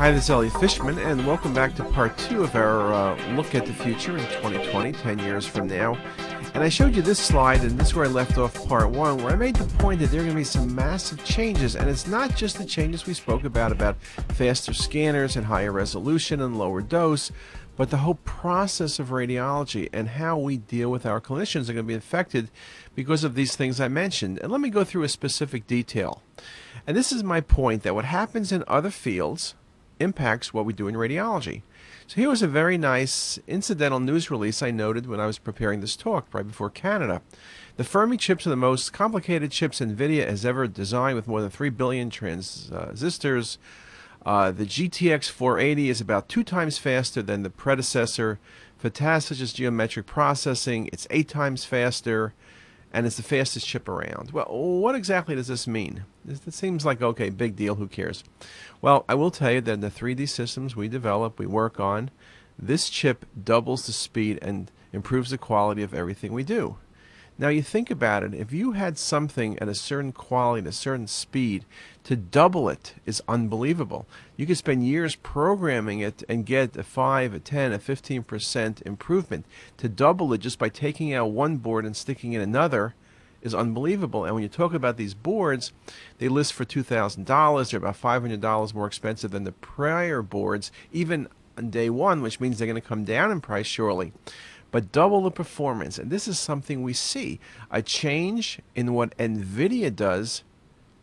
Hi, this is Elliot Fishman, and welcome back to part two of our uh, look at the future in 2020, 10 years from now. And I showed you this slide, and this is where I left off part one, where I made the point that there are going to be some massive changes, and it's not just the changes we spoke about, about faster scanners and higher resolution and lower dose, but the whole process of radiology and how we deal with our clinicians are going to be affected because of these things I mentioned. And let me go through a specific detail. And this is my point that what happens in other fields, impacts what we do in radiology. So here was a very nice incidental news release I noted when I was preparing this talk right before Canada. The Fermi chips are the most complicated chips NVIDIA has ever designed with more than 3 billion transistors. Uh, the GTX 480 is about two times faster than the predecessor for tasks such as geometric processing. It's eight times faster and it's the fastest chip around. Well, what exactly does this mean? It seems like, okay, big deal, who cares? Well, I will tell you that in the 3D systems we develop, we work on, this chip doubles the speed and improves the quality of everything we do. Now you think about it, if you had something at a certain quality, at a certain speed, to double it is unbelievable. You could spend years programming it and get a 5, a 10, a 15% improvement. To double it just by taking out one board and sticking in another is unbelievable. And when you talk about these boards, they list for $2,000. They're about $500 more expensive than the prior boards, even on day one, which means they're going to come down in price surely but double the performance. And this is something we see. A change in what NVIDIA does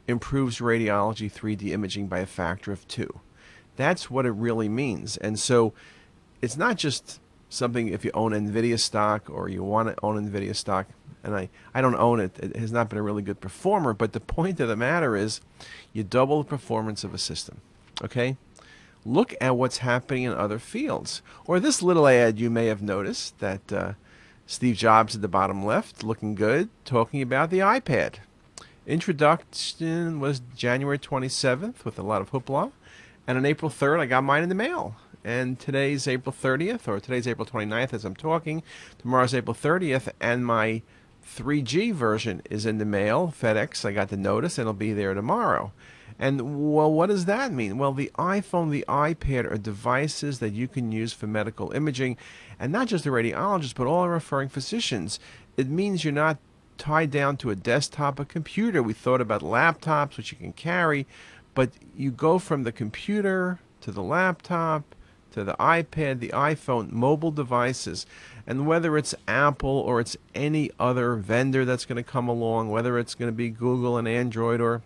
improves radiology 3D imaging by a factor of two. That's what it really means. And so it's not just something if you own NVIDIA stock or you want to own NVIDIA stock. And I, I don't own it. It has not been a really good performer. But the point of the matter is you double the performance of a system. Okay? Look at what's happening in other fields. Or this little ad you may have noticed that uh, Steve Jobs at the bottom left, looking good, talking about the iPad. Introduction was January 27th with a lot of hoopla. And on April 3rd, I got mine in the mail. And today's April 30th, or today's April 29th as I'm talking. Tomorrow's April 30th, and my 3G version is in the mail. FedEx, I got the notice, and it'll be there tomorrow. And well, what does that mean? Well, the iPhone, the iPad are devices that you can use for medical imaging, and not just the radiologists, but all referring physicians. It means you're not tied down to a desktop, a computer. We thought about laptops, which you can carry, but you go from the computer to the laptop to the iPad, the iPhone, mobile devices. And whether it's Apple or it's any other vendor that's going to come along, whether it's going to be Google and Android or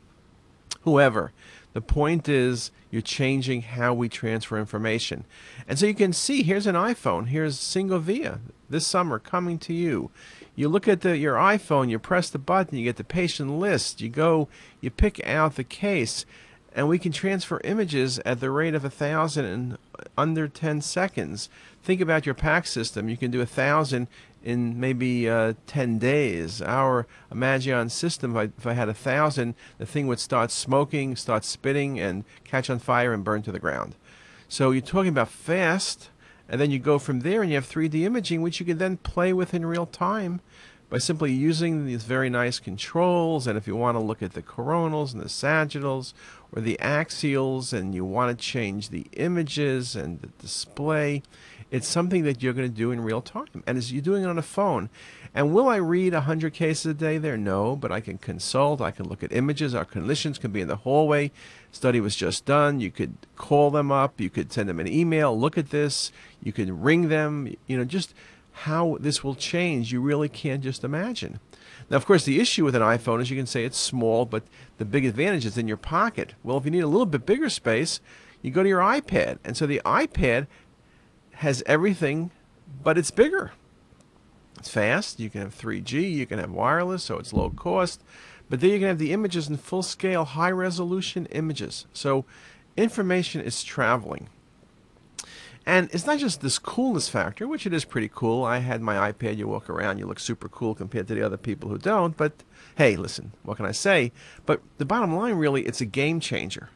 whoever. The point is you're changing how we transfer information. And so you can see here's an iPhone, here's syngo.via this summer coming to you. You look at the, your iPhone, you press the button, you get the patient list, you go, you pick out the case, and we can transfer images at the rate of a thousand in under 10 seconds. Think about your PACS system. You can do a thousand in maybe uh, 10 days. Our Imagion system, if I, if I had a thousand, the thing would start smoking, start spitting, and catch on fire and burn to the ground. So you're talking about fast, and then you go from there and you have 3D imaging, which you can then play with in real time by simply using these very nice controls. And if you want to look at the coronals and the sagittals or the axials, and you want to change the images and the display, it's something that you're going to do in real time. And as you're doing it on a phone. And will I read 100 cases a day there? No, but I can consult. I can look at images. Our clinicians can be in the hallway. Study was just done. You could call them up. You could send them an email. Look at this. You could ring them. You know, just how this will change, you really can't just imagine. Now, of course, the issue with an iPhone is you can say it's small, but the big advantage is in your pocket. Well, if you need a little bit bigger space, you go to your iPad. And so the iPad has everything, but it's bigger. It's fast. You can have 3G. You can have wireless, so it's low cost. But then you can have the images in full scale, high resolution images. So information is traveling. And it's not just this coolness factor, which it is pretty cool. I had my iPad. You walk around, you look super cool compared to the other people who don't. But hey, listen, what can I say? But the bottom line, really, it's a game changer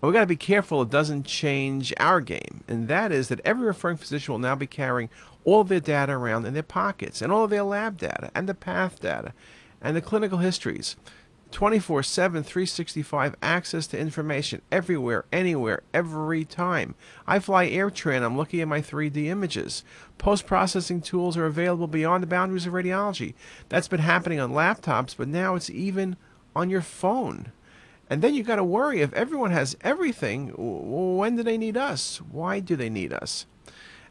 we've got to be careful it doesn't change our game, and that is that every referring physician will now be carrying all their data around in their pockets, and all of their lab data, and the path data, and the clinical histories. 24 7, 365 access to information everywhere, anywhere, every time. I fly AirTran, I'm looking at my 3D images. Post processing tools are available beyond the boundaries of radiology. That's been happening on laptops, but now it's even on your phone. And then you've got to worry if everyone has everything, when do they need us? Why do they need us?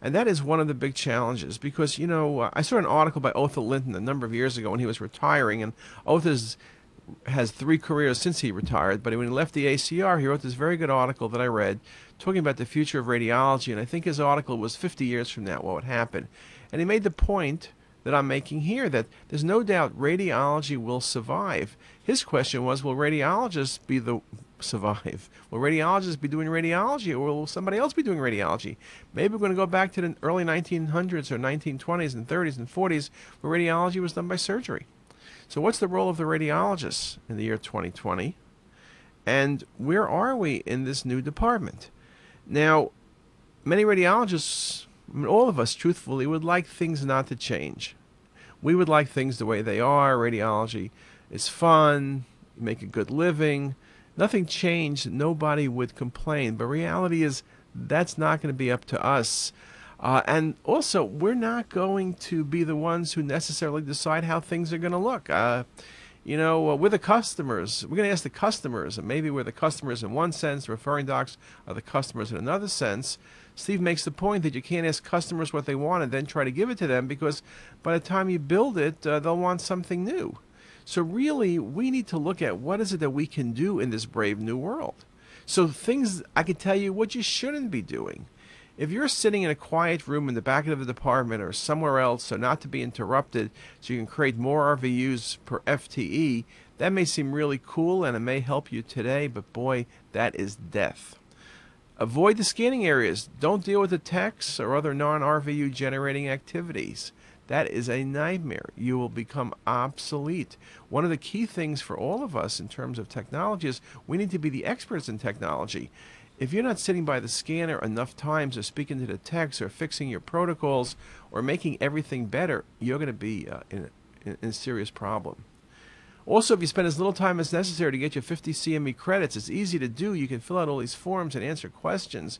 And that is one of the big challenges because, you know, uh, I saw an article by Otha Linton a number of years ago when he was retiring, and Otha's has three careers since he retired, but when he left the ACR, he wrote this very good article that I read talking about the future of radiology. And I think his article was 50 years from now, what would happen. And he made the point that I'm making here that there's no doubt radiology will survive. His question was, will radiologists be the survive? Will radiologists be doing radiology or will somebody else be doing radiology? Maybe we're going to go back to the early 1900s or 1920s and 30s and 40s where radiology was done by surgery. So, what's the role of the radiologists in the year 2020? And where are we in this new department? Now, many radiologists, I mean, all of us, truthfully, would like things not to change. We would like things the way they are. Radiology is fun, you make a good living. Nothing changed, nobody would complain. But reality is that's not going to be up to us. Uh, and also, we're not going to be the ones who necessarily decide how things are going to look. Uh, you know, uh, we're the customers. We're going to ask the customers, and maybe we're the customers in one sense, referring docs are the customers in another sense. Steve makes the point that you can't ask customers what they want and then try to give it to them because by the time you build it, uh, they'll want something new. So, really, we need to look at what is it that we can do in this brave new world. So, things I can tell you what you shouldn't be doing. If you're sitting in a quiet room in the back of the department or somewhere else so not to be interrupted so you can create more RVUs per FTE, that may seem really cool and it may help you today, but boy, that is death. Avoid the scanning areas. Don't deal with the techs or other non RVU generating activities. That is a nightmare. You will become obsolete. One of the key things for all of us in terms of technology is we need to be the experts in technology if you're not sitting by the scanner enough times or speaking to the techs or fixing your protocols or making everything better, you're going to be uh, in, in, a serious problem. Also, if you spend as little time as necessary to get your 50 CME credits, it's easy to do. You can fill out all these forms and answer questions.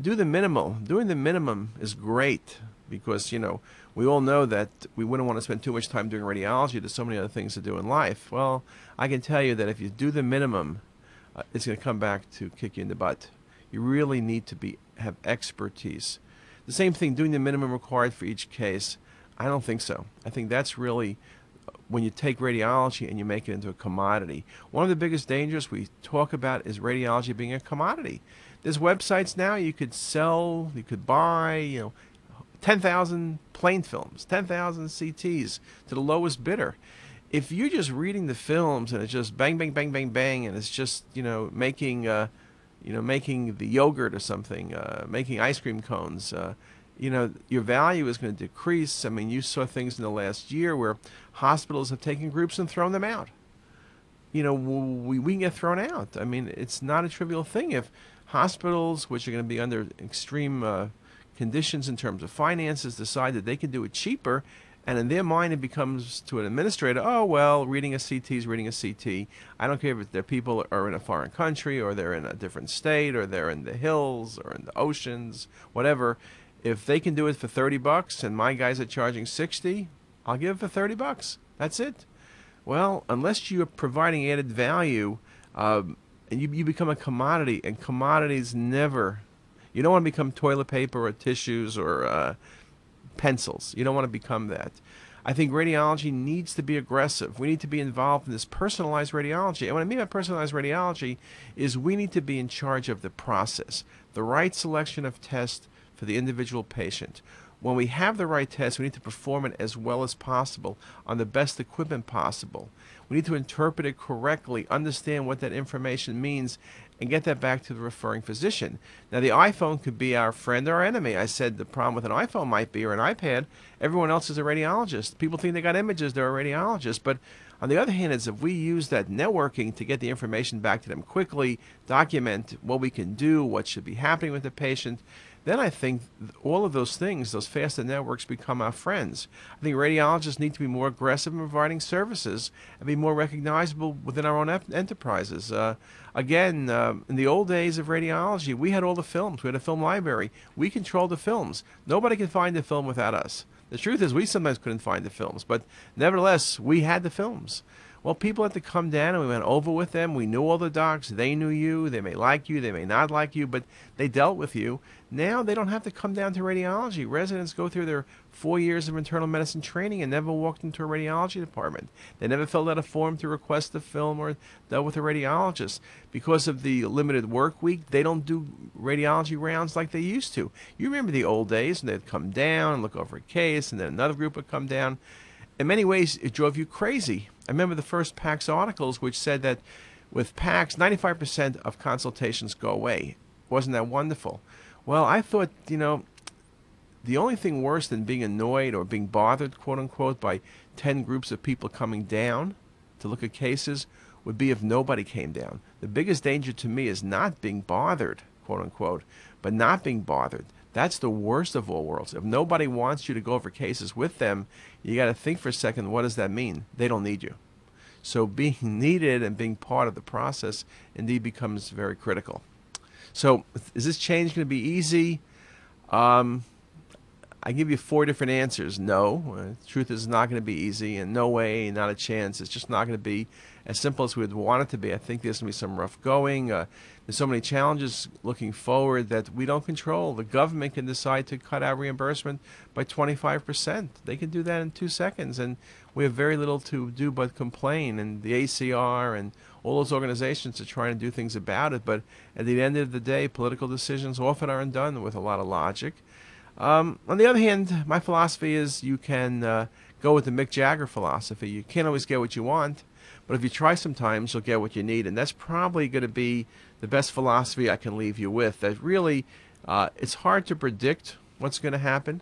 Do the minimal. Doing the minimum is great because, you know, we all know that we wouldn't want to spend too much time doing radiology. There's so many other things to do in life. Well, I can tell you that if you do the minimum, uh, it's going to come back to kick you in the butt. You really need to be have expertise. The same thing, doing the minimum required for each case. I don't think so. I think that's really uh, when you take radiology and you make it into a commodity. One of the biggest dangers we talk about is radiology being a commodity. There's websites now you could sell, you could buy, you know, 10,000 plain films, 10,000 CTs to the lowest bidder if you're just reading the films and it's just bang bang bang bang bang and it's just you know making uh, you know making the yogurt or something uh, making ice cream cones uh, you know your value is going to decrease. I mean you saw things in the last year where hospitals have taken groups and thrown them out. You know we, we can get thrown out. I mean it's not a trivial thing if hospitals which are going to be under extreme uh, conditions in terms of finances decide that they can do it cheaper and in their mind, it becomes to an administrator, oh, well, reading a CT is reading a CT. I don't care if their people are in a foreign country or they're in a different state or they're in the hills or in the oceans, whatever. If they can do it for 30 bucks and my guys are charging 60, I'll give it for 30 bucks. That's it. Well, unless you're providing added value um, and you, you become a commodity, and commodities never, you don't want to become toilet paper or tissues or. Uh, pencils. You don't want to become that. I think radiology needs to be aggressive. We need to be involved in this personalized radiology. And what I mean by personalized radiology is we need to be in charge of the process, the right selection of tests for the individual patient. When we have the right test, we need to perform it as well as possible on the best equipment possible. We need to interpret it correctly, understand what that information means, and get that back to the referring physician. Now, the iPhone could be our friend or our enemy. I said the problem with an iPhone might be, or an iPad, everyone else is a radiologist. People think they got images, they're a radiologist. But on the other hand, is if we use that networking to get the information back to them quickly, document what we can do, what should be happening with the patient, then I think all of those things, those faster networks, become our friends. I think radiologists need to be more aggressive in providing services and be more recognizable within our own enterprises. Uh, again, uh, in the old days of radiology, we had all the films. We had a film library. We controlled the films. Nobody could find the film without us. The truth is, we sometimes couldn't find the films, but nevertheless, we had the films. Well, people had to come down and we went over with them. We knew all the docs. They knew you. They may like you. They may not like you, but they dealt with you. Now they don't have to come down to radiology. Residents go through their four years of internal medicine training and never walked into a radiology department. They never filled out a form to request a film or dealt with a radiologist. Because of the limited work week, they don't do radiology rounds like they used to. You remember the old days, and they'd come down and look over a case, and then another group would come down in many ways, it drove you crazy. I remember the first PACS articles, which said that with PACS, 95% of consultations go away. Wasn't that wonderful? Well, I thought, you know, the only thing worse than being annoyed or being bothered, quote unquote, by 10 groups of people coming down to look at cases would be if nobody came down. The biggest danger to me is not being bothered, quote unquote, but not being bothered. That's the worst of all worlds. If nobody wants you to go over cases with them, you got to think for a second what does that mean? They don't need you. So being needed and being part of the process indeed becomes very critical. So is this change going to be easy? Um, I give you four different answers. No, uh, truth is not going to be easy, and no way, not a chance. It's just not going to be as simple as we would want it to be. I think there's going to be some rough going. Uh, there's so many challenges looking forward that we don't control. The government can decide to cut our reimbursement by 25%. They can do that in two seconds, and we have very little to do but complain. And the ACR and all those organizations are trying to do things about it. But at the end of the day, political decisions often aren't done with a lot of logic. Um, on the other hand, my philosophy is you can uh, go with the Mick Jagger philosophy. You can't always get what you want, but if you try sometimes, you'll get what you need. And that's probably going to be the best philosophy I can leave you with. That really, uh, it's hard to predict what's going to happen.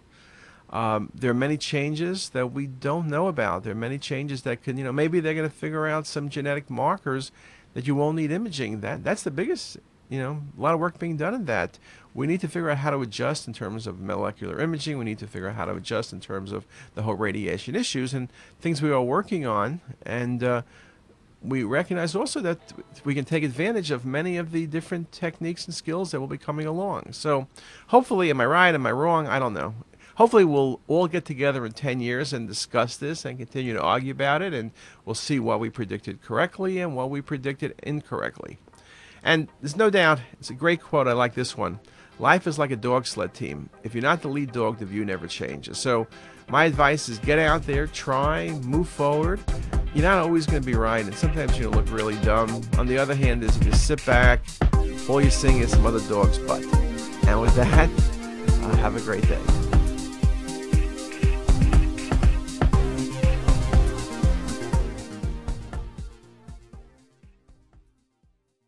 Um, there are many changes that we don't know about. There are many changes that can, you know, maybe they're going to figure out some genetic markers that you won't need imaging. That that's the biggest you know, a lot of work being done in that. We need to figure out how to adjust in terms of molecular imaging. We need to figure out how to adjust in terms of the whole radiation issues and things we are working on. And uh, we recognize also that we can take advantage of many of the different techniques and skills that will be coming along. So, hopefully, am I right? Am I wrong? I don't know. Hopefully, we'll all get together in 10 years and discuss this and continue to argue about it, and we'll see what we predicted correctly and what we predicted incorrectly. And there's no doubt, it's a great quote. I like this one. Life is like a dog sled team. If you're not the lead dog, the view never changes. So, my advice is get out there, try, move forward. You're not always going to be right, and sometimes you're going to look really dumb. On the other hand, is if you sit back, all you're seeing is some other dog's butt. And with that, uh, have a great day.